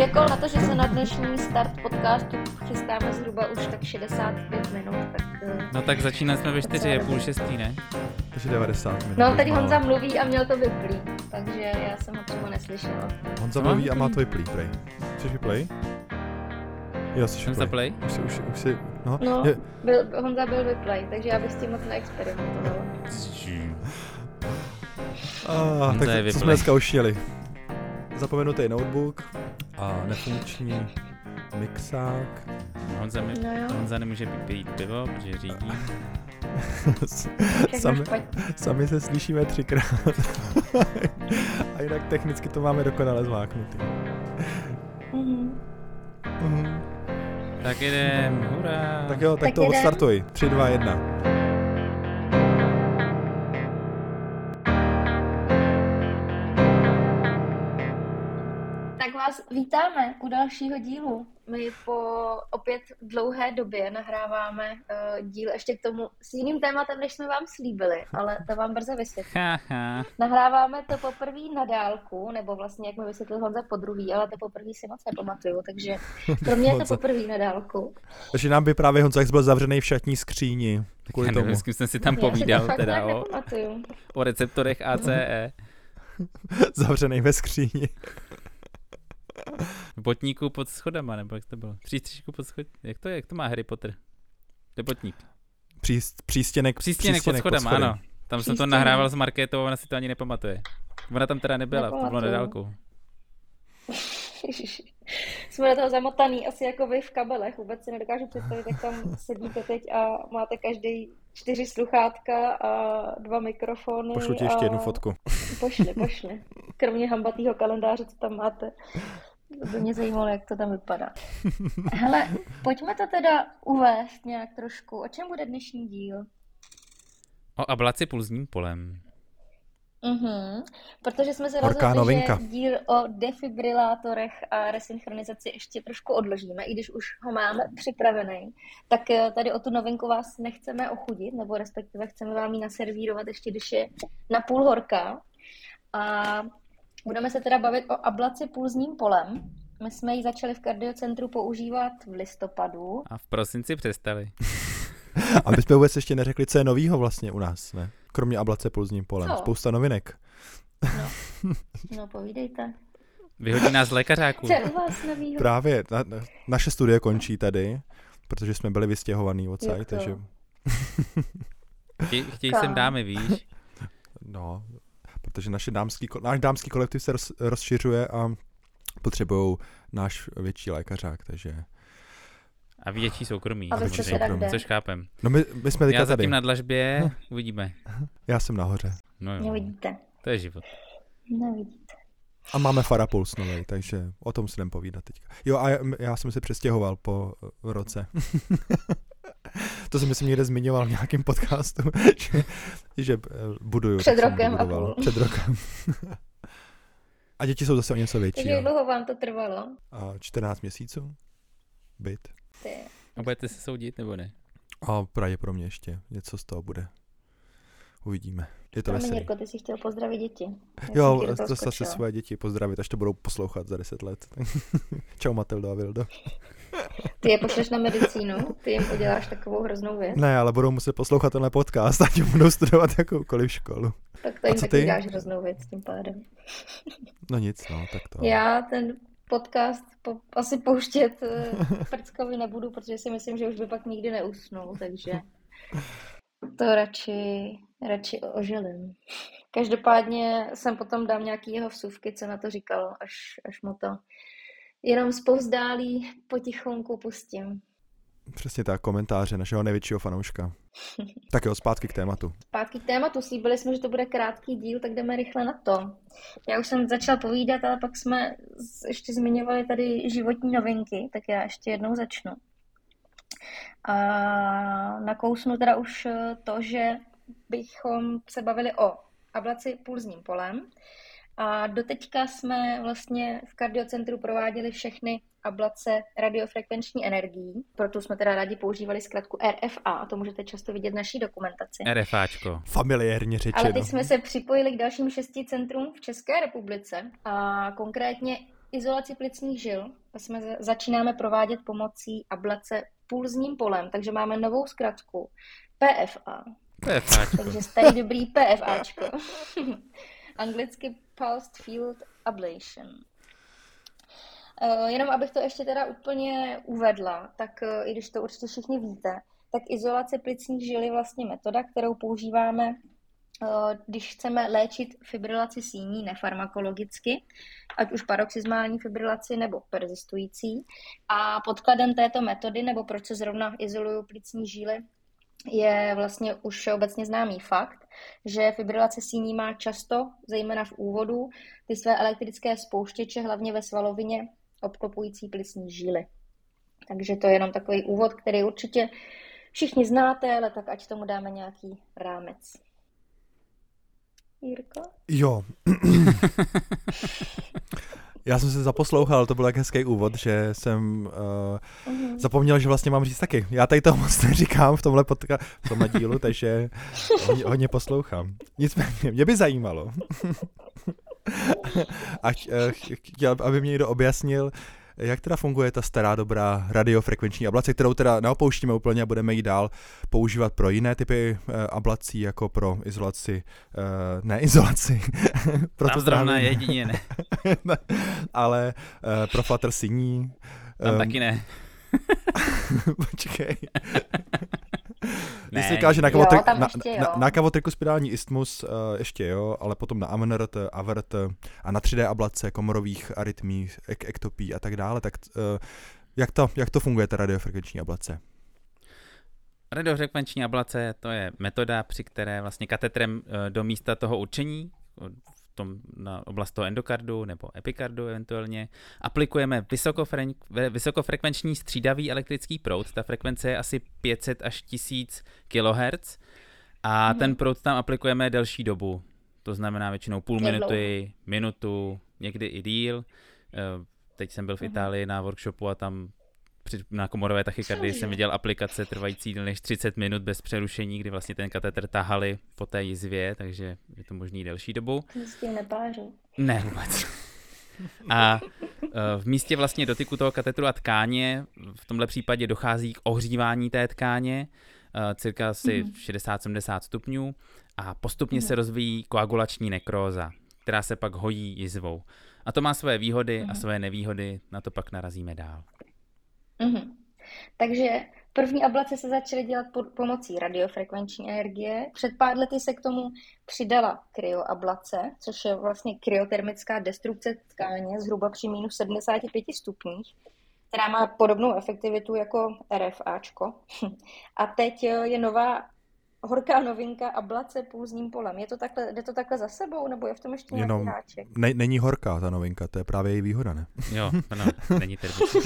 jako na to, že se na dnešní start podcastu chystáme zhruba už tak 65 minut, tak... eh, No tak začínali jsme ve 4, je půl šestý, ne? Takže 90 minut. No, tady Honza mluví a měl to vyplý, takže já jsem ho přímo neslyšela. Honza Co? mluví a má to vyplý, prej. Chceš vyplay? Jo, jsi vyplay. zaplay? Už, si- už, už si, no, No, je, byl, Honza byl vyplay, takže já bych s tím moc neexperimentovala. a, Honza tak jsme dneska už jeli? Zapomenutý notebook a nefunkční mixák. Honza, mi, No jo. Honza nemůže pít pivo, protože řídí. Sami, sami se slyšíme třikrát. a jinak technicky to máme dokonale zmáknutý. Mhm. Mhm. Tak jedem, hurá. Tak jo, tak, Tak to jedem. odstartuj. 3, 2, 1. vás vítáme u dalšího dílu. My po opět dlouhé době nahráváme uh, díl ještě k tomu s jiným tématem, než jsme vám slíbili, ale to vám brzo vysvětlím. Nahráváme to poprvé na dálku, nebo vlastně, jak mi vysvětlil Honza podruhý, ale to poprvé si moc nepamatuju, takže pro mě je to poprvé na dálku. Takže nám by právě Honza byl zavřený v šatní skříni. Kvůli Já tomu. nevím, s kým jsem si tam si povídal, fakt teda o, nepamatuju. o receptorech. ACE. zavřený ve skříni. V botníku pod schodama, nebo jak to bylo? Přístřižku pod schod... Jak to je? Jak to má Harry Potter? To je botník. Příst, přístěnek, Přístěnek pod schodama, ano. Tam jsem to Přístěnek. nahrával s Markétou ona si to ani nepamatuje. Ona tam teda nebyla, to bylo na Nepamatuju. dálku. Ježiši. Jsme do toho zamotaný asi jako vy v kabelech. Vůbec si nedokážu představit, jak tam sedíte teď a máte každý čtyři sluchátka a dva mikrofony. Pošlu ti ještě a... jednu fotku. Pošli, pošli. Kromě hambatýho kalendáře, co tam máte. To by mě zajímalo, jak to tam vypadá. Hele, pojďme to teda uvést nějak trošku. O čem bude dnešní díl? O ablaci pulzním polem. Mhm, protože jsme se Horká rozhodli, novinka. že díl o defibrilátorech a resynchronizaci ještě trošku odložíme, i když už ho máme připravený. Tak eh, tady o tu novinku vás nechceme ochudit, nebo respektive chceme vám ji naservírovat ještě, když je na půl horká. A budeme se teda bavit o ablaci pulzním polem. My jsme ji začali v kardiocentru používat v listopadu. A v prosinci přestali. A my jsme vůbec ještě neřekli, co je novýho vlastně u nás, ne? Kromě ablace pulzním polem. Co? Spousta novinek. No povídejte. Vyhodí nás z lékařáků. Co je u vás novýho? Právě, na, na, naše studie končí tady, protože jsme byli vystěhovaný od takže Chtějí, Kam? sem dámy, víš? no, protože naše dámský, náš dámský kolektiv se roz, rozšiřuje a potřebují náš větší lékařák, takže A větší soukromí. A vy jste samozřejmě, teda kde? Což chápem. no my, my jsme teďka Já tady. zatím na dlažbě, uvidíme. Já jsem nahoře. No jo, Nevidíte. to je život. Nevidíte. A máme Farapuls nový, takže o tom si jdem povídat teďka. Jo a já, já jsem se přestěhoval po roce. to jsem myslím někde zmiňoval v nějakém podcastu, že, že eh, buduju. Před rokem a půl. Před rokem. a děti jsou zase o něco větší. Takže jak dlouho vám to trvalo? A 14 měsíců. Byt. Ty. A budete se soudit, nebo ne? A pravděpodobně ještě něco z toho bude. Uvidíme. Je to veselý. Jirko, ty jsi chtěl pozdravit děti. Já Jo, zase skočila. svoje děti pozdravit, až to budou poslouchat za 10 let. Čau Matildo a Vildo. Ty je pošleš na medicínu, ty jim uděláš takovou hroznou věc, Ne, ale budou muset poslouchat tenhle podcast, ať budou studovat jakoukoliv školu. tak to A jim co taky ty? uděláš hroznou věc tím pádem. No nic, no, tak to. Já ten podcast po, asi pouštět eh, prckovi nebudu, protože si myslím, že už by pak nikdy neusnul, takže to radši, radši oželím. Každopádně jsem potom dám nějaký jeho vsuvky, co na to říkal, až, až mu to jenom zpovzdálí potichonku pustím. Přesně tak, komentáře našeho největšího fanouška. Tak jo, zpátky k tématu. Zpátky k tématu. Slíbili jsme, že to bude krátký díl, tak jdeme rychle na to. Já už jsem začal povídat, ale pak jsme ještě zmiňovali tady životní novinky, tak já ještě jednou začnu. A nakousnu teda už to, že bychom se bavili o ablaci pulzním polem. A doteďka jsme vlastně v kardiocentru prováděli všechny ablace radiofrekvenční energií, proto jsme teda rádi používali zkratku RFA, a to můžete často vidět v naší dokumentaci. RFáčko. Familiérně řečeno. Ale teď jsme se připojili k dalším šesti centrům v České republice a konkrétně izolaci plicních žil jsme začínáme provádět pomocí ablace pulzním polem, takže máme novou zkratku PFA. PFA. Takže starý dobrý PFAčko. Anglicky Pulsed Field Ablation. Uh, jenom abych to ještě teda úplně uvedla, tak uh, i když to určitě všichni víte, tak izolace plicních žil je vlastně metoda, kterou používáme, uh, když chceme léčit fibrilaci síní nefarmakologicky, ať už paroxysmální fibrilaci nebo persistující. A podkladem této metody, nebo proč se zrovna izolují plicní žíly, je vlastně už všeobecně známý fakt, že fibrilace síní má často, zejména v úvodu, ty své elektrické spouštěče, hlavně ve svalovině, obklopující plicní žíly. Takže to je jenom takový úvod, který určitě všichni znáte, ale tak ať tomu dáme nějaký rámec. Jirko? Jo. Já jsem se zaposlouchal, to byl tak hezký úvod, že jsem uh, uh-huh. zapomněl, že vlastně mám říct taky. Já tady to moc neříkám v tomhle, podka- v tomhle dílu, takže hodně, hodně poslouchám. Nicméně, mě by zajímalo. Ať, uh, chtěl, aby mě někdo objasnil, jak teda funguje ta stará dobrá radiofrekvenční ablace, kterou teda neopouštíme úplně a budeme ji dál používat pro jiné typy uh, ablací, jako pro izolaci, uh, ne izolaci. pro Tam to zrovna jedině ne. Ale uh, pro flutter syní. Tam um, taky ne. Počkej. Když se říká, že na, kavotrik, jo, na, na, na kavotriku spirální istmus uh, ještě jo, ale potom na Amenert, Avert a na 3D ablace komorových arytmí, ek, ektopí a tak dále, tak uh, jak, to, jak to funguje ta radiofrekvenční ablace? Radiofrekvenční ablace to je metoda, při které vlastně katetrem uh, do místa toho určení, tom, na oblast toho endokardu nebo epikardu eventuálně, aplikujeme vysokofre, vysokofrekvenční střídavý elektrický proud, ta frekvence je asi 500 až 1000 kHz a mm. ten proud tam aplikujeme delší dobu, to znamená většinou půl minuty, minutu, někdy i díl. Eh, teď jsem byl v mhm. Itálii na workshopu a tam na komorové tachykardii jsem viděl aplikace trvající než 30 minut bez přerušení, kdy vlastně ten katetr tahali po té jizvě, takže je to možný delší dobu. S tím nepářu. Ne, vůbec. A e, v místě vlastně dotyku toho katetru a tkáně v tomhle případě dochází k ohřívání té tkáně, e, cirka asi mm. 60-70 stupňů a postupně mm. se rozvíjí koagulační nekróza, která se pak hojí jizvou. A to má své výhody mm. a mhm. své nevýhody, na to pak narazíme dál. Mm-hmm. Takže první ablace se začaly dělat pomocí radiofrekvenční energie. Před pár lety se k tomu přidala kryoablace, což je vlastně kryotermická destrukce tkáně zhruba při minus 75 stupních, která má podobnou efektivitu jako RFAčko. A teď je nová horká novinka ablace pulzním polem. Je to takhle, jde to takhle za sebou, nebo je v tom ještě Jenom nějaký háček? Ne, není horká ta novinka, to je právě její výhoda, ne? Jo, no, není termická.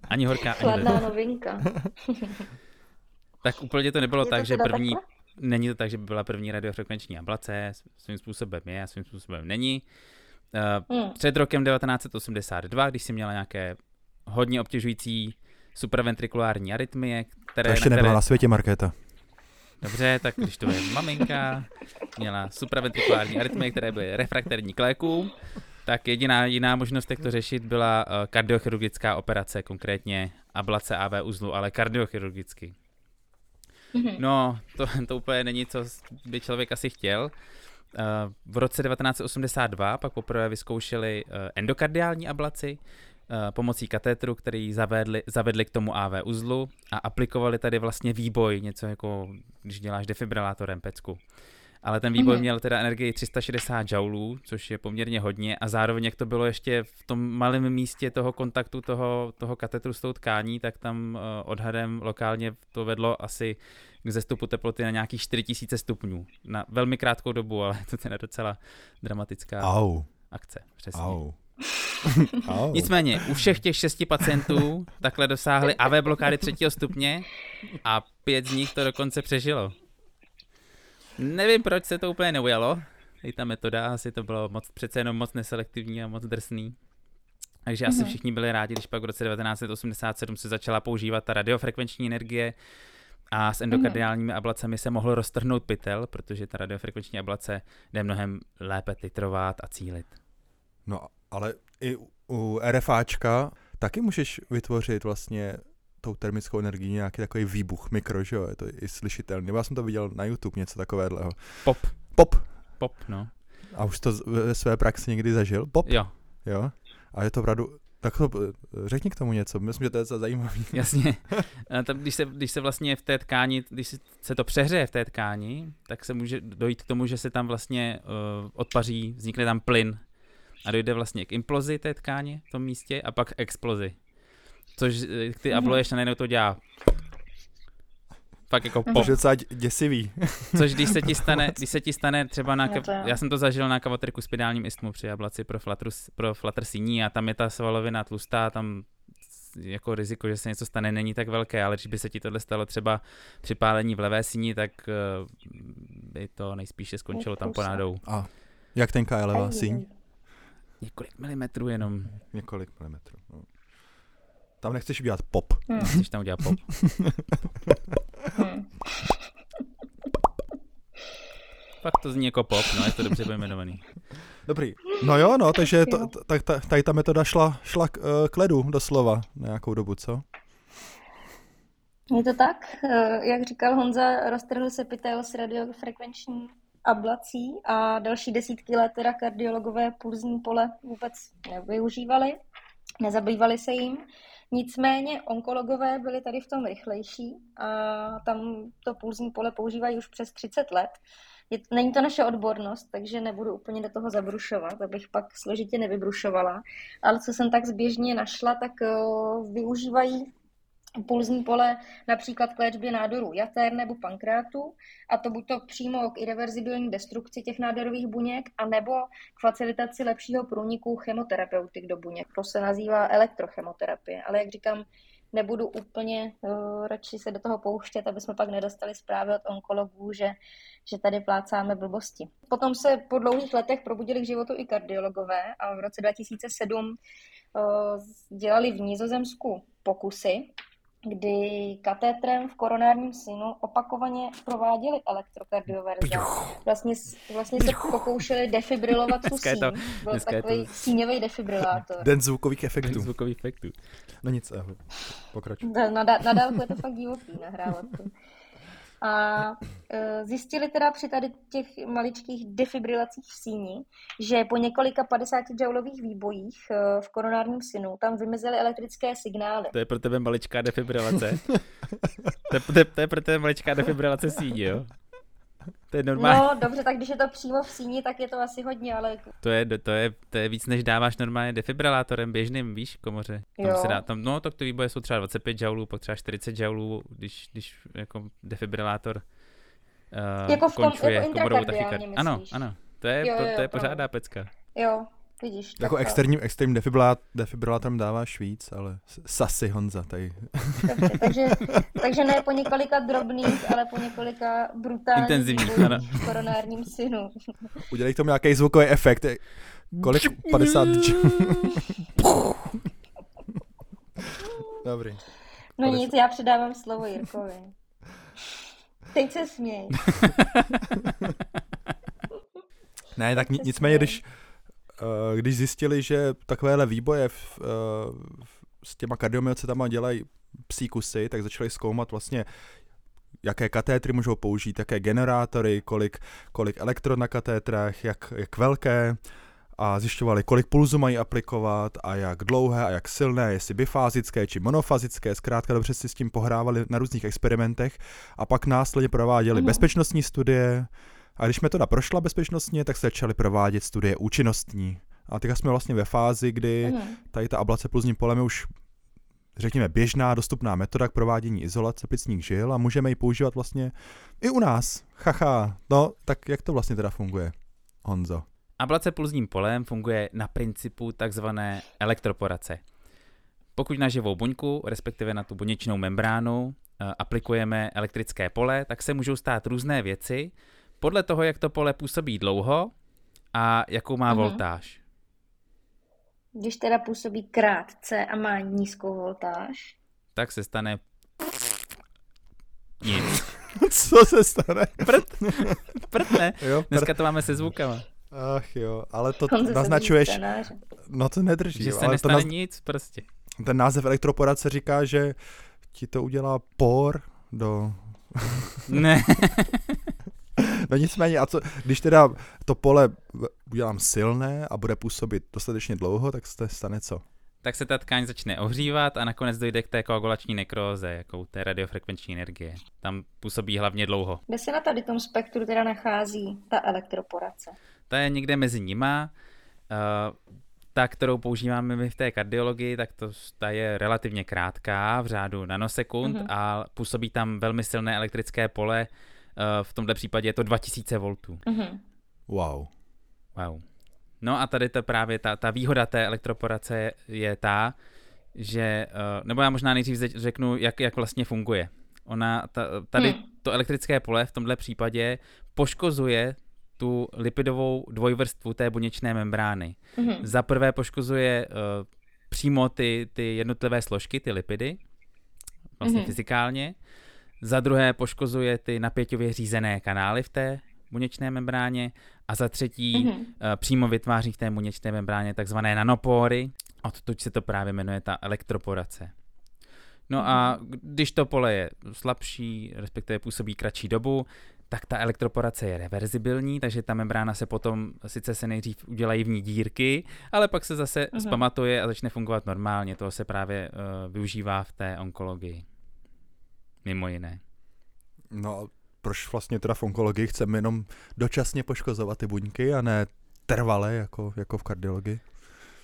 Ani horká, ani Chladná novinka. tak úplně to nebylo je tak, to že první... Takhle? Není to tak, že by byla první radiofrekvenční ablace, svým způsobem je a svým způsobem není. Uh, hmm. Před rokem 1982, když si měla nějaké hodně obtěžující supraventrikulární arytmie, které... To ještě nebyla které... na světě, Markéta. Dobře, tak když to je maminka, měla supraventrikulární arytmie, které byly refrakterní k léku, tak jediná jiná možnost, jak to řešit, byla uh, kardiochirurgická operace, konkrétně ablace AV uzlu, ale kardiochirurgicky. Mm-hmm. No, to, to úplně není, co by člověk asi chtěl. Uh, v roce 1982 pak poprvé vyzkoušeli uh, endokardiální ablaci, Eh, pomocí katetru, který zavedli, zavedli k tomu AV uzlu a aplikovali tady vlastně výboj, něco jako když děláš defibrilátorem pecku. Ale ten výboj mm-hmm. měl teda energii 360 joulů, což je poměrně hodně a zároveň jak to bylo ještě v tom malém místě toho kontaktu toho, toho katetru s tou tkání, tak tam uh, odhadem lokálně to vedlo asi k zestupu teploty na nějakých 4000 stupňů. Na velmi krátkou dobu, ale to je docela dramatická Au. akce. Přesně. Au. Nicméně, u všech těch šesti pacientů takhle dosáhli AV blokády třetího stupně a pět z nich to dokonce přežilo. Nevím, proč se to úplně neujalo. I ta metoda, asi to bylo moc, přece jenom moc neselektivní a moc drsný. Takže asi mm-hmm. všichni byli rádi, když pak v roce 1987 se začala používat ta radiofrekvenční energie a s endokardiálními ablacemi se mohlo roztrhnout pytel, protože ta radiofrekvenční ablace jde mnohem lépe titrovat a cílit. No ale i u RFAčka taky můžeš vytvořit vlastně tou termickou energií nějaký takový výbuch mikro, že jo, je to i slyšitelný. Nebo já jsem to viděl na YouTube, něco takového. Pop. Pop. Pop, no. A už to ve své praxi někdy zažil? Pop? Jo, Jo. A je to opravdu... Tak to, řekni k tomu něco, myslím, že to je za zajímavý. jasně. Tam, když, se, když se vlastně v té tkáni, když se- se to přehřeje v té tkáni, tak se může dojít k tomu, že se tam vlastně uh, odpaří, vznikne tam plyn a dojde vlastně k implozi té tkáně v tom místě a pak k explozi. Což eh, ty abluješ a najednou to dělá fakt jako Mhm. pop. To je docela děsivý. Což když se ti stane, když se ti stane třeba na, kav... já jsem to zažil na kavaterku s pedálním istmu při ablaci pro flatru, pro flatr síní a tam je ta svalovina tlustá, tam jako riziko, že se něco stane, není tak velké, ale když by se ti tohle stalo třeba při pálení v levé síni, tak eh, by to nejspíše skončilo Kusa. tamponádou. A jak tenká je levá síň? Několik milimetrů jenom, Několik milimetrů. No. Tam nechceš udělat pop. Hm, chceš tam udělat pop. hm. Pak to zní jako pop, no, je to dobře pojmenovaný. Dobrý. No jo, no, takže to, tak ta, tady ta metoda šla, šla k, eh, k ledu doslova na nějakou dobu, co? Je to tak, eh, jak říkal Honza, roztrhl se pytel s radiofrekvenční ablací a další desítky let teda kardiologové pulzní pole vůbec nevyužívali, nezabývali se jim. Nicméně onkologové byli tady v tom rychlejší a tam to pulzní pole používají už přes 30 let. Je, není to naše odbornost, takže nebudu úplně do toho zabrušovat, abych pak složitě nevybrušovala. Ale co jsem tak zběžně našla, tak uh, využívají pulzní pole například k léčbě nádorů jater nebo pankreatu, a to buď to přímo k irreverzibilní destrukci těch nádorových buněk, anebo k facilitaci lepšího průniku chemoterapeutik do buněk. To se nazývá elektrochemoterapie, ale jak říkám, nebudu úplně uh, radši se do toho pouštět, aby jsme pak nedostali zprávy od onkologů, že, že tady plácáme blbosti. Potom se po dlouhých letech probudili k životu i kardiologové a v roce 2007 uh, dělali v Nizozemsku pokusy, kdy katétrem v koronárním synu opakovaně prováděli elektrokardioverze. Vlastně, vlastně se pokoušeli defibrilovat tu Dneska je síň. to- Byl je to- takový síňový defibrilátor. Den zvukových efektů. Zvukový efektů. No nic, eh, pokračuj. Na, na, na dálku je to fakt divoký nahrávat to. A e, zjistili teda při tady těch maličkých defibrilacích v síni, že po několika 50 joulových výbojích e, v koronárním synu tam vymizely elektrické signály. To je pro tebe maličká defibrilace. to, je, to, je, to je pro tebe maličká defibrilace síně, jo? To je normální. No, dobře, tak když je to přímo v síni, tak je to asi hodně, ale To je, to, je, to je víc, než dáváš normálně defibrilátorem běžným, víš, komoře. Tam Jo. se dá, tam, no, tak ty výboje jsou třeba 25 joulů, pak třeba 40 joulů, když, když jako defibrilátor uh, Jako v kom- končuje jako komorovou tachykardii. Ano, ano. To je, Jo, to, jo, to je to- pořádná pecka. jo, vidíš. Jako externím, externím defibrilát, defibrilátorem dáváš víc, ale sasy Honza tady. Dobře, takže, takže ne po několika drobných, ale po několika brutálních Intenzivních, výbojích ano. v koronárním synu. Udělej k tomu nějaký zvukový efekt. Kolik? 50 Dobrý. No Padesát. nic, já předávám slovo Jirkovi. Teď se směj. Ne, tak nicméně, když, když zjistili, že takovéhle výboje v, eh, v- s těma kardiomyocitama dělají psí kusy, tak začali zkoumat vlastně, jaké katétry můžou použít, jaké generátory, kolik, kolik elektrod na katétrech, jak, jak velké a zjišťovali, kolik pulzu mají aplikovat a jak dlouhé a jak silné, jestli bifázické či monofazické, zkrátka dobře si s tím pohrávali na různých experimentech a pak následně prováděli Mhm. bezpečnostní studie a když metoda prošla bezpečnostně, tak se začaly provádět studie účinnostní. A teďka jsme vlastně ve fázi, kdy Mhm. tady ta ablace pluzním polem je už řekněme, běžná, dostupná metoda k provádění izolace plicních žil a můžeme ji používat vlastně i u nás. Haha, no, tak jak to vlastně teda funguje, Honzo? Ablace pulzním polem funguje na principu takzvané elektroporace. Pokud na živou buňku, respektive na tu buněčnou membránu, eh, aplikujeme elektrické pole, tak se můžou stát různé věci podle toho, jak to pole působí dlouho a jakou má Mhm. voltáž. Když teda působí krátce a má nízkou voltáž, Tak se stane nic. Co se stane? Prd, prd ne. Jo, Dneska to máme se zvukama. Ach jo, ale to naznačuješ, no to nedrží. Že se ale nestane to naz... nic prostě. Ten název elektroporace říká, že ti to udělá por do... ne. no nicméně, a co, když teda to pole udělám silné a bude působit dostatečně dlouho, tak se stane co? Tak se ta tkáň začne ohřívat a nakonec dojde k té koagulační nekróze, jako té radiofrekvenční energie. Tam působí hlavně dlouho. Kde se na tady tom spektru teda nachází ta elektroporace? Ta je někde mezi nima. Uh, ta, kterou používáme my v té kardiologii, tak to, ta je relativně krátká, v řádu nanosekund uh-huh. a působí tam velmi silné elektrické pole. Uh, v tomto případě je to 2000 V. Uh-huh. Wow. Wow. No a tady to právě ta, ta výhoda té elektroporace je ta, že, uh, nebo já možná nejdřív řeknu, jak, jak vlastně funguje. Ona, ta, tady hmm. to elektrické pole v tomto případě poškozuje tu lipidovou dvojvrstvu té buněčné membrány. Mm-hmm. Za prvé poškozuje uh, přímo ty, ty jednotlivé složky, ty lipidy, vlastně mm-hmm. fyzikálně. Za druhé poškozuje ty napěťově řízené kanály v té buněčné membráně a za třetí mm-hmm. přímo vytváří v té buněčné membráně takzvané nanopory. Odtud se to právě jmenuje ta elektroporace. No a mhm. když to pole je slabší, respektive působí kratší dobu, tak ta elektroporace je reverzibilní, takže ta membrána se potom, sice se nejdřív udělají v ní dírky, ale pak se zase uh-huh. zpamatuje a začne fungovat normálně. To se právě uh, využívá v té onkologii. Mimo jiné. No proč vlastně teda v onkologii chceme jenom dočasně poškozovat ty buňky a ne trvale, jako, jako v kardiologii?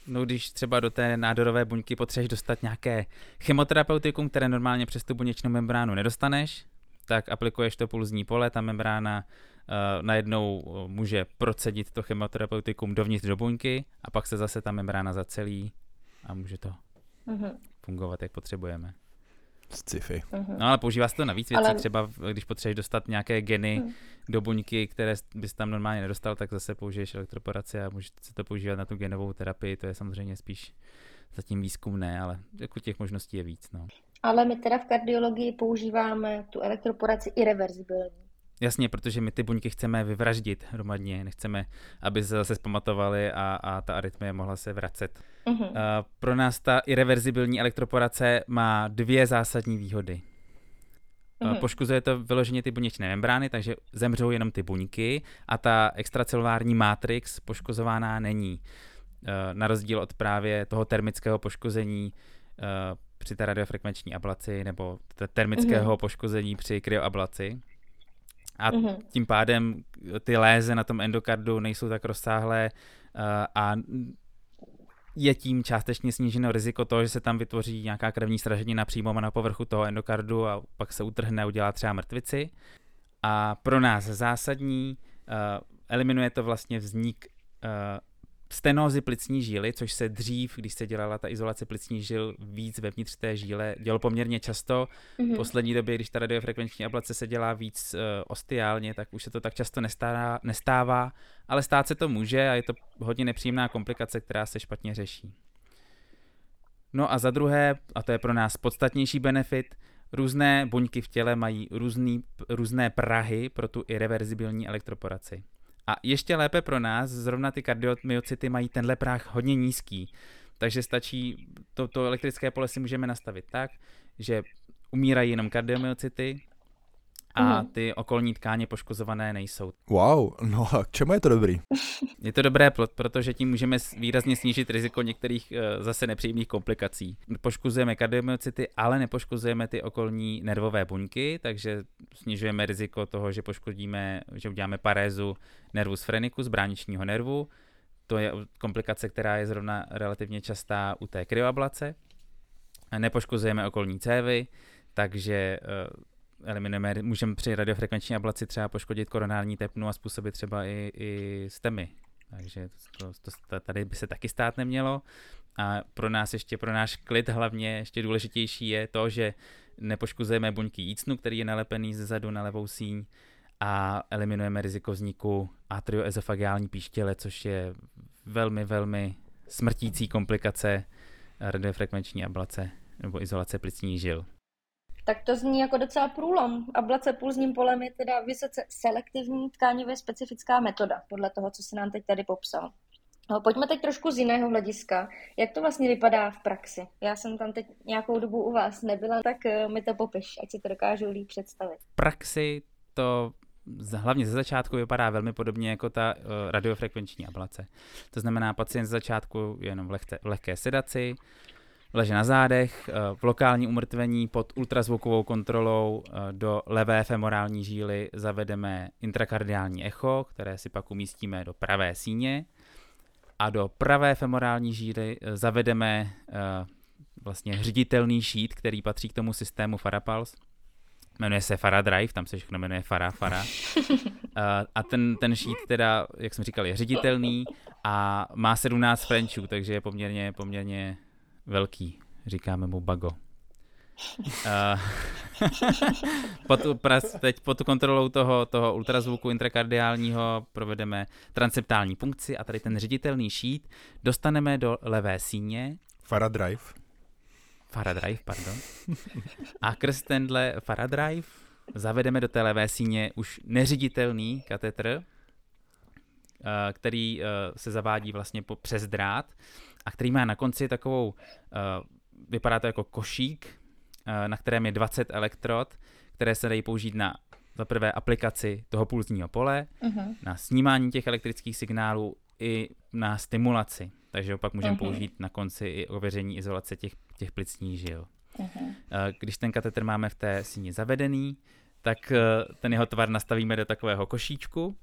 No když třeba do té nádorové buňky potřebuješ dostat nějaké chemoterapeutikum, které normálně přes tu buněčnou membránu nedostaneš, tak aplikuješ to pulzní pole, ta membrána uh, najednou uh, může procedit to chemoterapeutikum dovnitř do buňky a pak se zase ta membrána zacelí a může to uh-huh. fungovat, jak potřebujeme. Sci-fi. Uh-huh. No ale používá se to na víc věcí, ale... třeba když potřebuješ dostat nějaké geny uh-huh. do buňky, které bys tam normálně nedostal, tak zase použiješ elektroporaci a můžeš se to používat na tu genovou terapii, to je samozřejmě spíš zatím výzkumné, ale jako těch možností je víc. No. Ale my teda v kardiologii používáme tu elektroporaci irreverzibilní. Jasně, protože my ty buňky chceme vyvraždit hromadně, nechceme, aby se zase zpamatovali a, a ta arytmie mohla se vracet. Uh-huh. Uh, pro nás ta irreverzibilní elektroporace má dvě zásadní výhody. Uh, poškozuje to vyloženě ty buněčné membrány, takže zemřou jenom ty buňky a ta extracelulární matrix poškozována není. Uh, na rozdíl od právě toho termického poškození uh, při té radiofrekvenční ablaci nebo termického mm-hmm. poškození při kryoablaci. A mm-hmm. tím pádem ty léze na tom endokardu nejsou tak rozsáhlé uh, a je tím částečně sníženo riziko toho, že se tam vytvoří nějaká krevní sraženina přímo na povrchu toho endokardu a pak se utrhne a udělá třeba mrtvici. A pro nás zásadní, uh, eliminuje to vlastně vznik stenózy plicní žíly, což se dřív, když se dělala ta izolace plicní žil víc vevnitř té žíle, dělo poměrně často. Mm-hmm. V poslední době, když ta radiofrekvenční ablace se dělá víc uh, ostiálně, tak už se to tak často nestává, nestává, ale stát se to může a je to hodně nepříjemná komplikace, která se špatně řeší. No a za druhé, a to je pro nás podstatnější benefit, různé buňky v těle mají různý, různé prahy pro tu irreverzibilní elektroporaci. A ještě lépe pro nás, zrovna ty kardiomyocyty mají tenhle práh hodně nízký, takže stačí, to, to elektrické pole si můžeme nastavit tak, že umírají jenom kardiomyocyty, a mhm. ty okolní tkáně poškozované nejsou. Wow, no a k čemu je to dobrý? Je to dobré, protože tím můžeme výrazně snížit riziko některých eh, zase nepříjemných komplikací. Poškozujeme kardiomyocyty, ale nepoškozujeme ty okolní nervové buňky, takže snižujeme riziko toho, že poškodíme, že uděláme parézu nervus phrenicus, bráničního nervu. To je komplikace, která je zrovna relativně častá u té kryoablace. Nepoškozujeme okolní cévy, takže eh, eliminujeme, můžeme při radiofrekvenční ablaci třeba poškodit koronární tepnu a způsobit třeba i, i stemy. Takže to, to, to, tady by se taky stát nemělo. A pro nás ještě, pro náš klid hlavně ještě důležitější je to, že nepoškozujeme buňky jícnu, který je nalepený ze zadu na levou síň a eliminujeme riziko vzniku atrioezofagiální píštěle, což je velmi, velmi smrtící komplikace radiofrekvenční ablace nebo izolace plicní žil. Tak to zní jako docela průlom. Ablace pulzním polem je teda vysoce selektivní tkánivě specifická metoda, podle toho, co se nám teď tady popsal. No, pojďme teď trošku z jiného hlediska. Jak to vlastně vypadá v praxi? Já jsem tam teď nějakou dobu u vás nebyla, tak eh, mi to popiš, ať si to dokážu líp představit. V praxi to hlavně ze začátku vypadá velmi podobně jako ta uh, radiofrekvenční ablace. To znamená, pacient ze začátku je jenom v, lehce, v lehké sedaci, leže na zádech, uh, v lokální umrtvení pod ultrazvukovou kontrolou uh, do levé femorální žíly zavedeme intrakardiální echo, které si pak umístíme do pravé síně a do pravé femorální žíly zavedeme vlastně ředitelný šít, který patří k tomu systému Farapulse jmenuje se Fara Drive, tam se všechno jmenuje Fara, Fara. a ten, ten sheet teda, jak jsem říkal, je ředitelný a má 17 Frenchů, takže je poměrně, poměrně velký. Říkáme mu Bago. Pod, teď pod kontrolou toho, toho ultrazvuku intrakardiálního provedeme transeptální punkci a tady ten ředitelný šít dostaneme do levé síně. Fara Drive. Faradrive, pardon. A krz tenhle Faradrive zavedeme do té levé síně už neředitelný katetr, který se zavádí vlastně po, přes drát a který má na konci takovou, eh, vypadá to jako košík, na kterém je 20 elektrod, které se dají použít na za prvé aplikaci toho pulzního pole, uh-huh. na snímání těch elektrických signálů i na stimulaci. Takže opak můžeme uh-huh. použít na konci i ověření izolace těch, těch plicních žil. Uh-huh. Když ten katetr máme v té síni zavedený, tak eh, ten jeho tvar nastavíme do takového košíčku,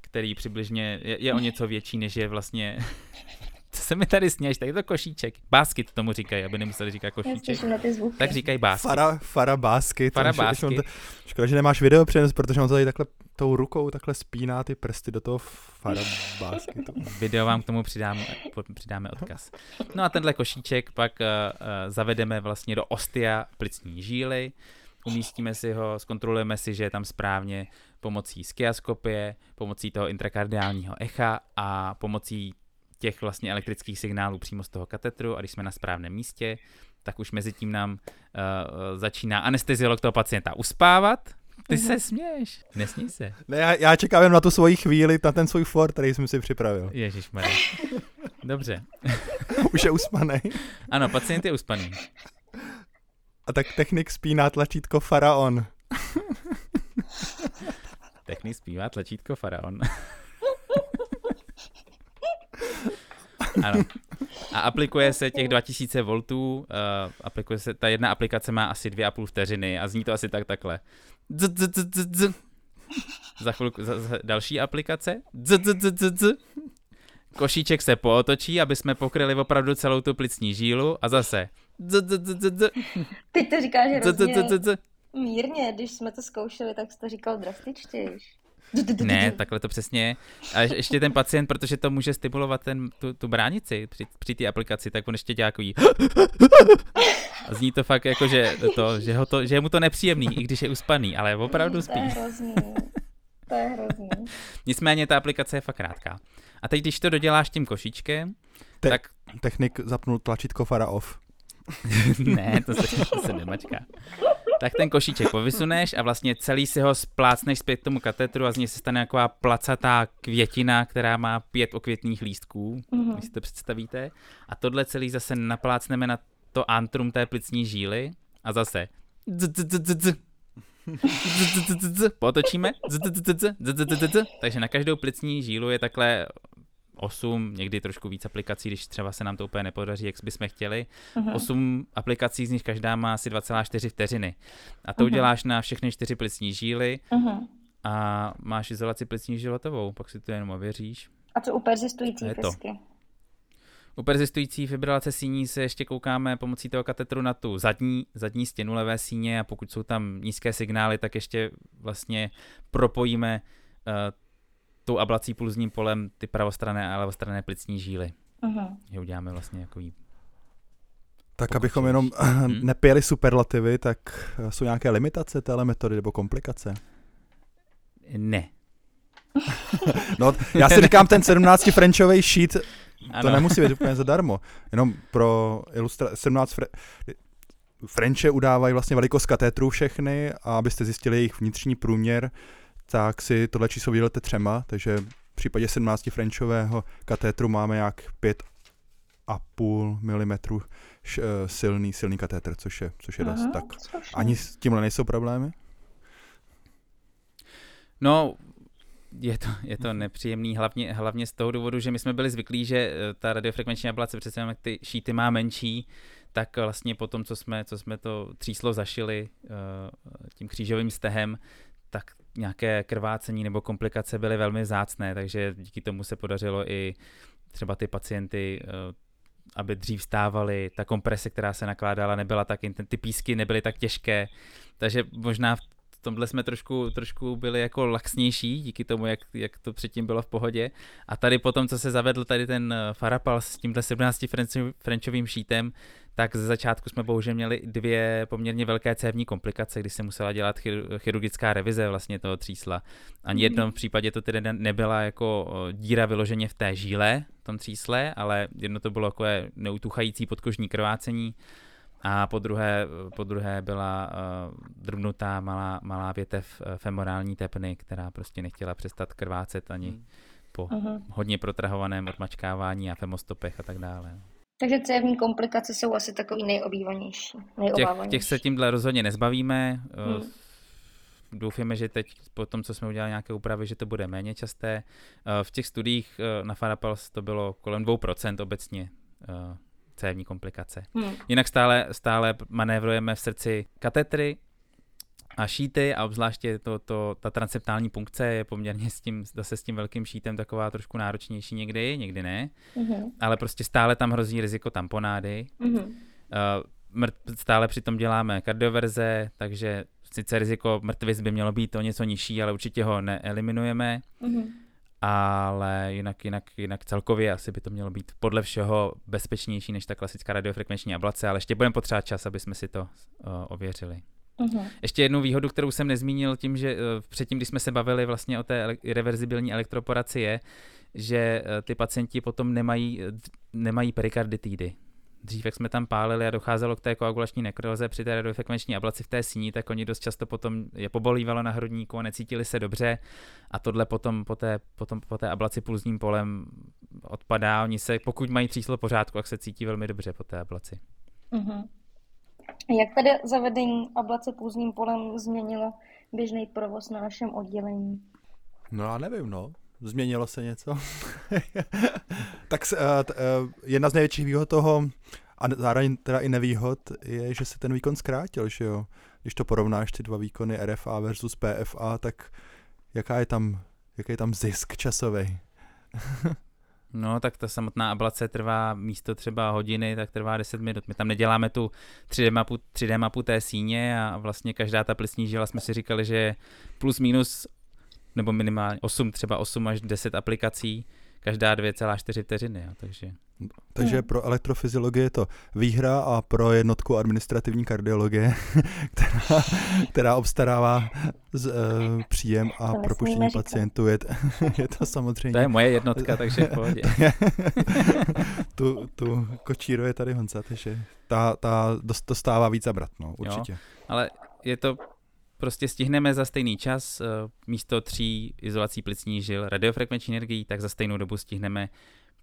který přibližně je, je o něco větší, než je vlastně co se mi tady sněš, tak je to košíček. Báskyt tomu říkají, aby nemuseli říkat košíček. Na ty zvuky. Tak říkají báskyt. Fara, fara báskyt. Fara báskyt. Škoda, že nemáš video přenes, protože on to tady takhle tou rukou takhle spíná ty prsty do toho fara báskytu. Video vám k tomu přidáme, přidáme odkaz. No a tenhle košíček pak uh, uh, zavedeme vlastně do ostia plicní žíly, umístíme si ho, zkontrolujeme si, že je tam správně pomocí skiaskopie, pomocí toho intrakardiálního echa a pomocí těch vlastně elektrických signálů přímo z toho katetru a když jsme na správném místě, tak už mezi tím nám uh, začíná anesteziolog toho pacienta uspávat. Ty mm-hmm. se směš, nesmí se. Ne, já, já čekám jen na tu svoji chvíli, na ten svůj for, který jsem si připravil. Ježíš Dobře. už je uspaný. Ano, pacient je uspaný. A tak technik spíná tlačítko faraon. technik zpívá tlačítko faraon. Ano. A aplikuje se těch 2000 V, uh, aplikuje se, ta jedna aplikace má asi 2,5 vteřiny a zní to asi tak takhle. Z, z, z, z, z. Za chvilku za, za další aplikace. Z, z, z, z, z. Košíček se pootočí, aby jsme pokryli opravdu celou tu plicní žílu a zase. Z, z, z, z, z. Teď to říkáš hrozně mírně, když jsme to zkoušeli, tak jsi to říkal drastičtěji. Ne, takhle to přesně. A ještě ten pacient, protože to může stimulovat ten, tu, tu bránici při, při té aplikaci, tak on ještě dělá takový a zní to fakt jako, že, to, že, ho to, že je mu to nepříjemný, i když je uspaný, ale opravdu spí. To je hrozný. To je hrozný. Nicméně ta aplikace je fakt krátká. A teď, když to doděláš tím košíčkem, Te- tak... Technik zapnul tlačítko fara off. ne, to se, to se nemačká tak ten košíček povysuneš a vlastně celý si ho splácneš zpět k tomu katetru a z něj se stane taková placatá květina, která má pět okvětných lístků, mm-hmm. když si to představíte. A tohle celý zase naplácneme na to antrum té plicní žíly a zase potočíme, takže na každou plicní žílu je takhle 8, někdy trošku víc aplikací, když třeba se nám to úplně nepodaří, jak bychom chtěli. Uh-huh. 8 aplikací, z nich každá má asi 2,4 vteřiny. A to uh-huh. uděláš na všechny čtyři plicní žíly uh-huh. a máš izolaci plicní životovou, pak si to jenom ověříš. A co u persistující fisky? U persistující fibrilace síní se ještě koukáme pomocí toho katetru na tu zadní, zadní stěnu levé síně a pokud jsou tam nízké signály, tak ještě vlastně propojíme uh, tou ablací pulzním polem ty pravostranné a levostranné plicní žíly. Uh-huh. Je uděláme vlastně jako tak abychom jenom hmm? nepěli superlativy, tak eh, jsou nějaké limitace téhle metody nebo komplikace? Ne. no, já si říkám, ten 17 Frenchový sheet, ano. to nemusí být úplně zadarmo. Jenom pro ilustraci, 17 fre... Frenče udávají vlastně velikost katétrů všechny a abyste zjistili jejich vnitřní průměr, tak si tohle číslo vydělete třema, takže v případě 17 Frenchového katétru máme jak 5,5 mm silný, silný katétr, což je, což je dost. Aha, Tak ani s tímhle nejsou problémy? No, je to, je to nepříjemný, hlavně, hlavně z toho důvodu, že my jsme byli zvyklí, že eh, ta radiofrekvenční ablace, přece jenom jak ty šíty má menší, tak vlastně po tom, co jsme, co jsme to tříslo zašili uh, tím křížovým stehem, tak nějaké krvácení nebo komplikace byly velmi vzácné, takže díky tomu se podařilo i třeba ty pacienty uh, aby dřív stávali, ta komprese, která se nakládala, nebyla tak ty písky nebyly tak těžké, takže možná v tomhle jsme trošku, trošku byli jako laxnější díky tomu, jak, jak to předtím bylo v pohodě. A tady potom, co se zavedl tady ten eh, Farapal s tímhle 17 Frenchovým šítem, tak ze začátku jsme bohužel měli dvě poměrně velké cévní komplikace, kdy se musela dělat chir- chirurgická revize vlastně toho třísla. Ani jednom případě to tedy nebyla jako díra vyloženě v té žíle, v tom třísle, ale jedno to bylo jako neutuchající podkožní krvácení a po druhé, po druhé byla uh, drobnutá malá, malá větev uh, femorální tepny, která prostě nechtěla přestat krvácet ani Hmm. po Mhm. hodně protrahovaném odmačkávání a femostopech a tak dále. Takže cévní komplikace jsou asi takový nejobývanější, Těch, nejobávanější. těch se tímhle rozhodně nezbavíme. Hmm. Uh, Doufáme, že teď po tom, co jsme udělali nějaké úpravy, že to bude méně časté. Uh, V těch studiích uh, na Farapals to bylo kolem 2% obecně cévní komplikace. Hmm. Jinak stále, stále manévrujeme v srdci katetry a šíty a obzvláště to, to, ta transeptální punkce je poměrně s tím, zase s tím velkým šítem taková trošku náročnější někdy, někdy ne, Mhm. ale prostě stále tam hrozí riziko tamponády. Mhm. Uh, mrt, stále přitom děláme kardioverze, takže sice riziko mrtvic by mělo být o něco nižší, ale určitě ho neeliminujeme, Mhm. ale jinak, jinak, jinak celkově asi by to mělo být podle všeho bezpečnější než ta klasická radiofrekvenční ablace, ale ještě budeme potřebovat čas, aby jsme si to uh, ověřili. Mhm. Ještě jednu výhodu, kterou jsem nezmínil tím, že uh, předtím, když jsme se bavili vlastně o té irreverzibilní elektroporaci je, že uh, ty pacienti potom nemají, uh, nemají perikarditidy. Dřív, jak jsme tam pálili a docházelo k té koagulační nekroze při té radiofrekvenční ablaci v té síni, tak oni dost často potom je pobolívalo na hrudníku a necítili se dobře a tohle potom po té, potom po té ablaci pulzním polem odpadá. Oni se, pokud mají tříslo pořádku, tak se cítí velmi dobře po té ablaci. Mhm. Jak tady zavedení ablace půzním polem změnilo běžný provoz na našem oddělení? No já nevím, no. Změnilo se něco? tak eh, t- eh, jedna z největších výhod toho, a zároveň teda i nevýhod, je, že se ten výkon zkrátil, že jo? Když to porovnáš ty dva výkony RFA versus PFA, tak jaká je tam, jaký je tam zisk časový? No, tak ta samotná ablace trvá místo třeba hodiny, tak trvá 10 minut. My tam neděláme tu 3D mapu, 3D mapu té síně a vlastně každá ta plicní žila jsme si říkali, že plus minus nebo minimálně 8, třeba 8 až 10 aplikací, každá 2,4 vteřiny, jo, takže Takže Hmm. pro elektrofyziologii je to výhra a pro jednotku administrativní kardiologie, která, která obstarává z, uh, příjem a To propuštění pacientů, je, je to samozřejmě... to je moje jednotka, takže v pohodě. tu, tu kočíruje tady Honza, takže ta, ta dost, dostává víc zabrat, no, určitě. Ale je to prostě stihneme za stejný čas, eh, místo tří izolací plicní žil radiofrekvenční energií, tak za stejnou dobu stihneme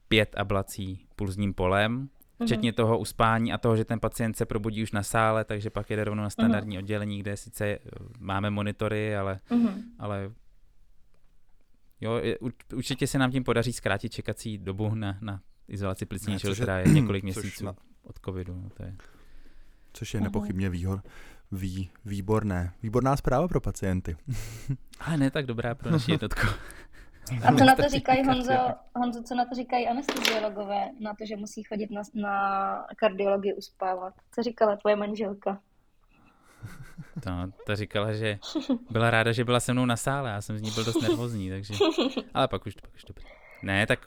pět ablací pulzním polem, včetně toho uspání a toho, že ten pacient se probudí už na sále, takže pak jede rovnou na standardní oddělení, kde sice eh, máme monitory, ale, Mhm. ale jo, určitě se nám tím podaří zkrátit čekací dobu na, na izolaci plicní žil, která je několik měsíců na- od covidu. No, to je. Což je nepochybně výhor, vý, výborné. Výborná zpráva pro pacienty. Ale ne tak dobrá pro naši jednotku. A co na to říkají, Honzo. Honzo, co na to říkají anesteziologové, na to, že musí chodit na, na kardiologii uspávat? Co říkala tvoje manželka? To, ta říkala, že byla ráda, že byla se mnou na sále, já jsem z ní byl dost nervózní, takže, ale pak už, pak už dobrý. Ne, tak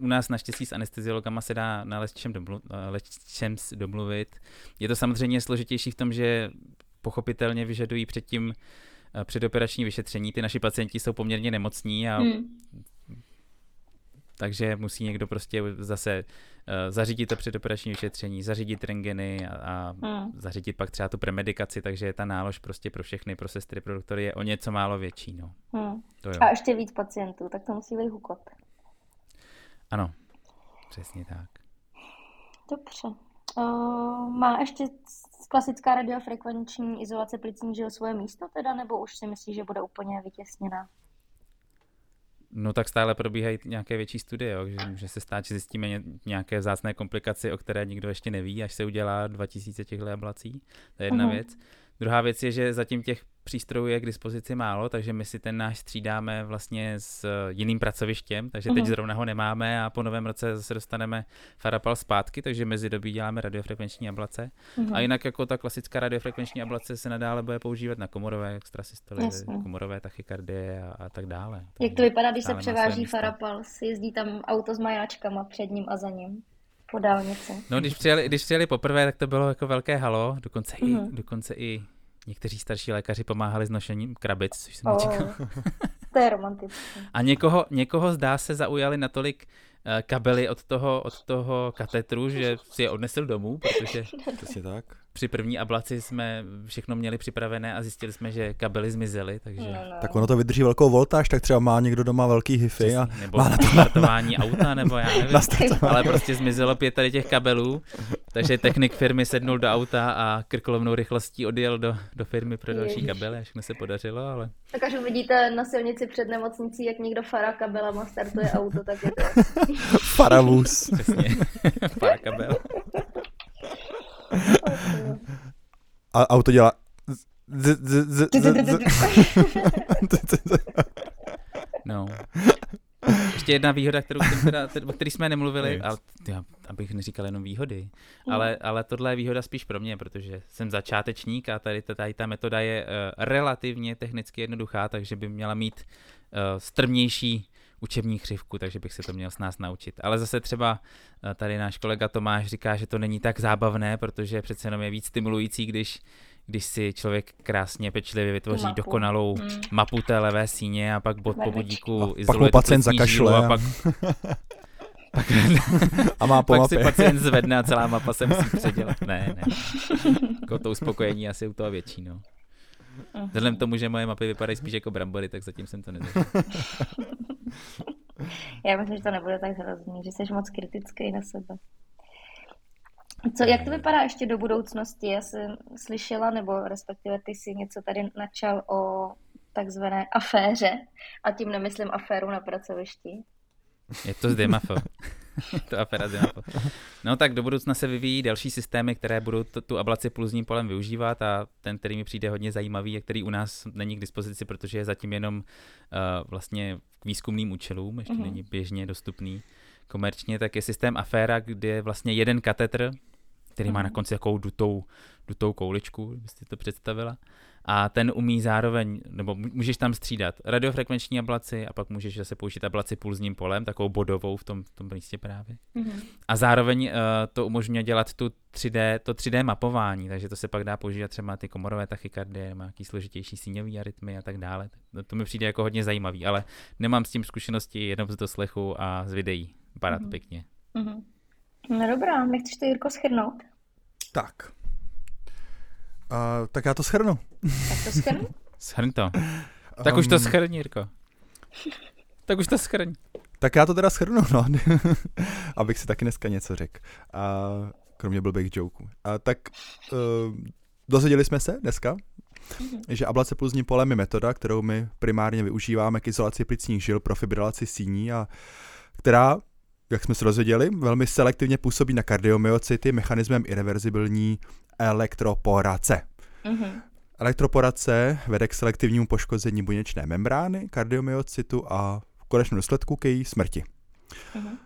u nás naštěstí s anesteziologama se dá na lecčem domlu, domluvit. Je to samozřejmě složitější v tom, že pochopitelně vyžadují předtím předoperační vyšetření. Ty naši pacienti jsou poměrně nemocní a Hmm. takže musí někdo prostě zase uh, zařídit to předoperační vyšetření, zařídit rengeny a, a hmm. zařídit pak třeba tu premedikaci, takže ta nálož prostě pro všechny, pro sestry, pro doktory je o něco málo větší. No. Hmm. To jo. A ještě víc pacientů, tak to musí být hukot. Ano, přesně tak. Dobře. Uh, má ještě klasická radiofrekvenční izolace plicní žil svoje místo teda, nebo už si myslíš, že bude úplně vytěsněná? No tak stále probíhají nějaké větší studie, jo, že může se stát, že zjistíme nějaké vzácné komplikace, o které nikdo ještě neví, až se udělá 2000 těchto ablací. To je jedna uh-huh. věc. Druhá věc je, že zatím těch přístrojů je k dispozici málo, takže my si ten náš střídáme vlastně s jiným pracovištěm, takže teď uh-huh. zrovna ho nemáme a po novém roce zase dostaneme Farapal zpátky, takže mezi dobí děláme radiofrekvenční ablace. Uh-huh. A jinak jako ta klasická radiofrekvenční ablace se nadále bude používat na komorové extrasystoly, komorové tachykardie a, a tak dále. Jak to vypadá, když se převáží Farapal? Jezdí tam auto s majáčkama před ním a za ním? Po dálnici. No, když přijeli, když přijeli poprvé, tak to bylo jako velké halo, dokonce, mm-hmm. i, mhm. dokonce i někteří starší lékaři pomáhali s nošením krabic, což jsem oh, nečekal. to je romantické. A někoho, někoho zdá se zaujali natolik uh, kabely od toho, od toho katetru, že si je odnesl domů, protože... Přesně tak při první ablaci jsme všechno měli připravené a zjistili jsme, že kabely zmizely, takže... No, no. Tak ono to vydrží velkou voltáž, tak třeba má někdo doma velký hyfy a nebo má na to startování auta, nebo já nevím, ale prostě zmizelo pět tady těch kabelů, takže technik firmy sednul do auta a krkolovnou rychlostí odjel do, do firmy pro další Ježiš. kabely, až mi se podařilo, ale... Tak až uvidíte na silnici před nemocnicí, jak někdo fará kabelama startuje auto, tak je to... Faravus. Přesně, fará kabel. A auto dělá... No. Ještě jedna výhoda, kterou teda, o který jsme nemluvili, ale, já, abych neříkal jenom výhody, ale, ale tohle je výhoda spíš pro mě, protože jsem začátečník a tady, tady ta metoda je uh, relativně technicky jednoduchá, takže by měla mít uh, strmější učební křivku, takže bych se to měl s nás naučit. Ale zase třeba eh, tady náš kolega Tomáš říká, že to není tak zábavné, protože přece jenom je víc stimulující, když když si člověk krásně pečlivě vytvoří mapu. dokonalou hmm. mapu té levé síně a pak bod po bodíku a pak mu pacient zakašle. A pak, pak, a má po pak mapě. si pacient zvedne a celá mapa se musí předělat. Ne, ne. Jako to uspokojení asi u toho větší, no. Vzhledem tomu, že moje mapy vypadají spíš jako brambory, tak zatím jsem to nezažil. Já myslím, že to nebude tak hrozný, že jsi moc kritický na sebe. Co, jak to vypadá ještě do budoucnosti? Já jsem slyšela, nebo respektive ty si něco tady načal o takzvané aféře, a tím nemyslím aféru na pracovišti. Je to z DMAFO. to aféra DMAFO. No tak do budoucna se vyvíjí další systémy, které budou t- tu ablaci pulzním polem využívat a ten, který mi přijde hodně zajímavý a který u nás není k dispozici, protože je zatím jenom uh, vlastně k výzkumným účelům, ještě mm-hmm. není běžně dostupný komerčně, tak je systém aféra, kde je vlastně jeden katetr, který mm-hmm. má na mhm. konci takovou dutou, dutou kouličku, byste to představila a ten umí zároveň, nebo můžeš tam střídat radiofrekvenční ablaci a pak můžeš zase použít ablaci pulzním polem, takovou bodovou v tom, v tom místě právě. Mm-hmm. A zároveň uh, to umožňuje dělat tu 3D, to 3D mapování, takže to se pak dá používat třeba ty komorové tachykardie, má nějaký složitější síňový arytmy a tak dále. To, to mi přijde jako hodně zajímavý, ale nemám s tím zkušenosti jenom z doslechu a z videí. Vypadá mm-hmm. pěkně. Mm-hmm. No dobrá, nechceš to Jirko schrnout? Tak, Uh, tak já to schrnu. Tak to? Schrň to. Tak um, už to schrň, Jirko. Tak už to schrň. Tak já to teda schrnu, no. Abych si taky dneska něco řekl. A kromě blbých joků. A tak uh, dozvěděli jsme se dneska, mm-hmm. že ablace pulzní polem je metoda, kterou my primárně využíváme k izolaci plicních žil pro fibrilaci síní a která, jak jsme se dozvěděli, velmi selektivně působí na kardiomyocyty mechanismem irreverzibilní elektroporace. Mm-hmm. Elektroporace vede k selektivnímu poškození buněčné membrány, kardiomyocytu a v konečném důsledku k její smrti. Mm-hmm.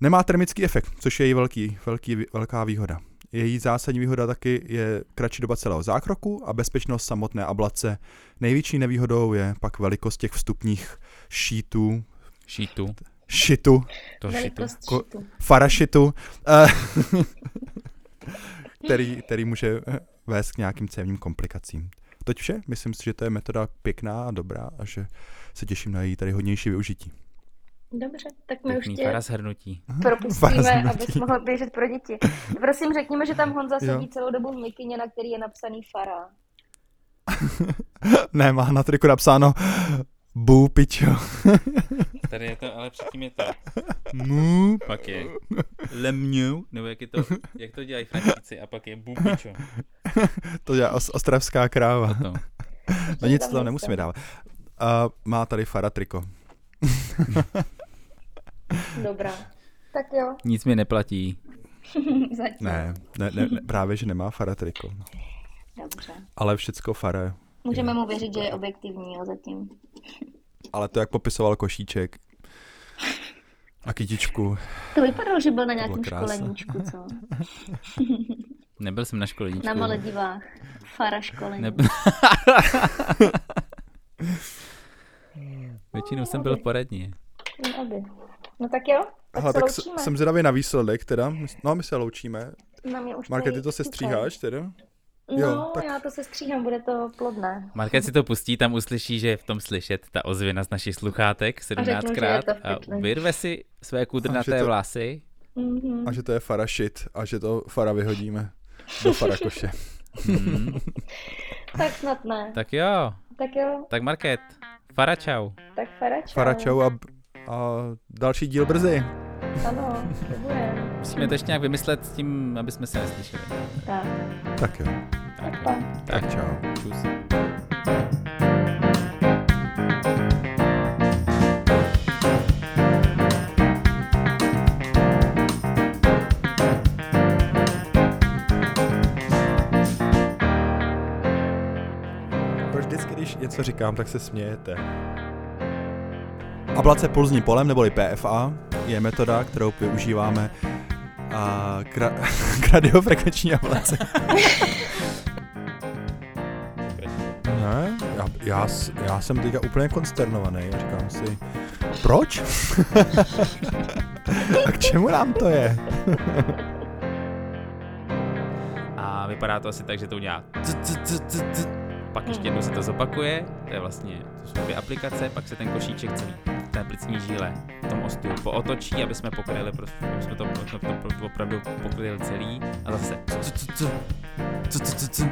Nemá termický efekt, což je její velký, velký, velká výhoda. Její zásadní výhoda taky je kratší doba celého zákroku a bezpečnost samotné ablace. Největší nevýhodou je pak velikost těch vstupních šítů. Šítu. Šitu. To šitu. Ko, farašitu. Eh, který, který může vést k nějakým cévním komplikacím. Toť vše, myslím si, že to je metoda pěkná a dobrá a že se těším na její tady hodnější využití. Dobře, tak my už Pěkný tě fara shrnutí. propustíme, abys mohl běžet pro děti. Prosím, řekněme, že tam Honza Jo. sedí celou dobu v mikině, na který je napsaný Fara. ne, má na triku napsáno Bu, pičo. Tady je to, ale předtím je to mu, pak je lemňu, nebo jak, je to, jak to dělají Frantíci, a pak je bubičo. To je os- ostravská kráva. To. No nic, tam to nemusíme dávat. A má tady Fara triko. Dobrá. Tak jo, Nic mi neplatí. zatím. Ne, ne, ne, ne, právě, že nemá Fara triko. Dobře. Ale všecko Fara. Můžeme mu věřit, že je objektivní, jo, zatím. Ale to, jak popisoval košíček a kytičku. To vypadalo, že byl na bylo nějakém školeníčku, co? Nebyl jsem na školeničku. Na Maledivách. Fara školení. Ne... Většinou jsem byl v poradně. No, aby. No tak jo, tak se tak loučíme. jsem zvědavý na výsledek teda. No, my se loučíme. Tady ty to se stříháš teda? No, Jo, tak- já to se stříhám, bude to plodné. Market si to pustí, tam uslyší, že je v tom slyšet ta ozvěna z našich sluchátek řeknu, že je 17krát to v a pytli. vyrve si své kudrnaté to- vlasy. Mhm. A že to je Fara shit a že to Fara vyhodíme do Fara koše. Hmm. Tak snad ne. Tak jo, Tak jo, tak Market, fara čau. tak Fara čau. Fara čau a, a další díl brzy. Ano, bude. Musíme to ještě nějak vymyslet s tím, aby jsme se neslyšeli. Tak, Tak jo, Tak, jo. pa. tak čau. čus. Vždycky, když něco říkám, tak se smějete? Ablace pulzní polem, neboli PFA, je metoda, kterou využíváme a k, ra- k radiofrekvenční ablaci. Ne, já, já, já jsem teďka úplně konsternovaný a říkám si, proč? a k čemu nám to je? A vypadá to asi tak, že to udělá pak ještě jednou se to zopakuje, to je vlastně, to jsou dvě aplikace, pak se ten košíček celý té plicní žíle v tom ostu pootočí, aby jsme pokryli, prostě, aby jsme to, aby jsme to opravdu pokryli celý. A zase c, c, c, c.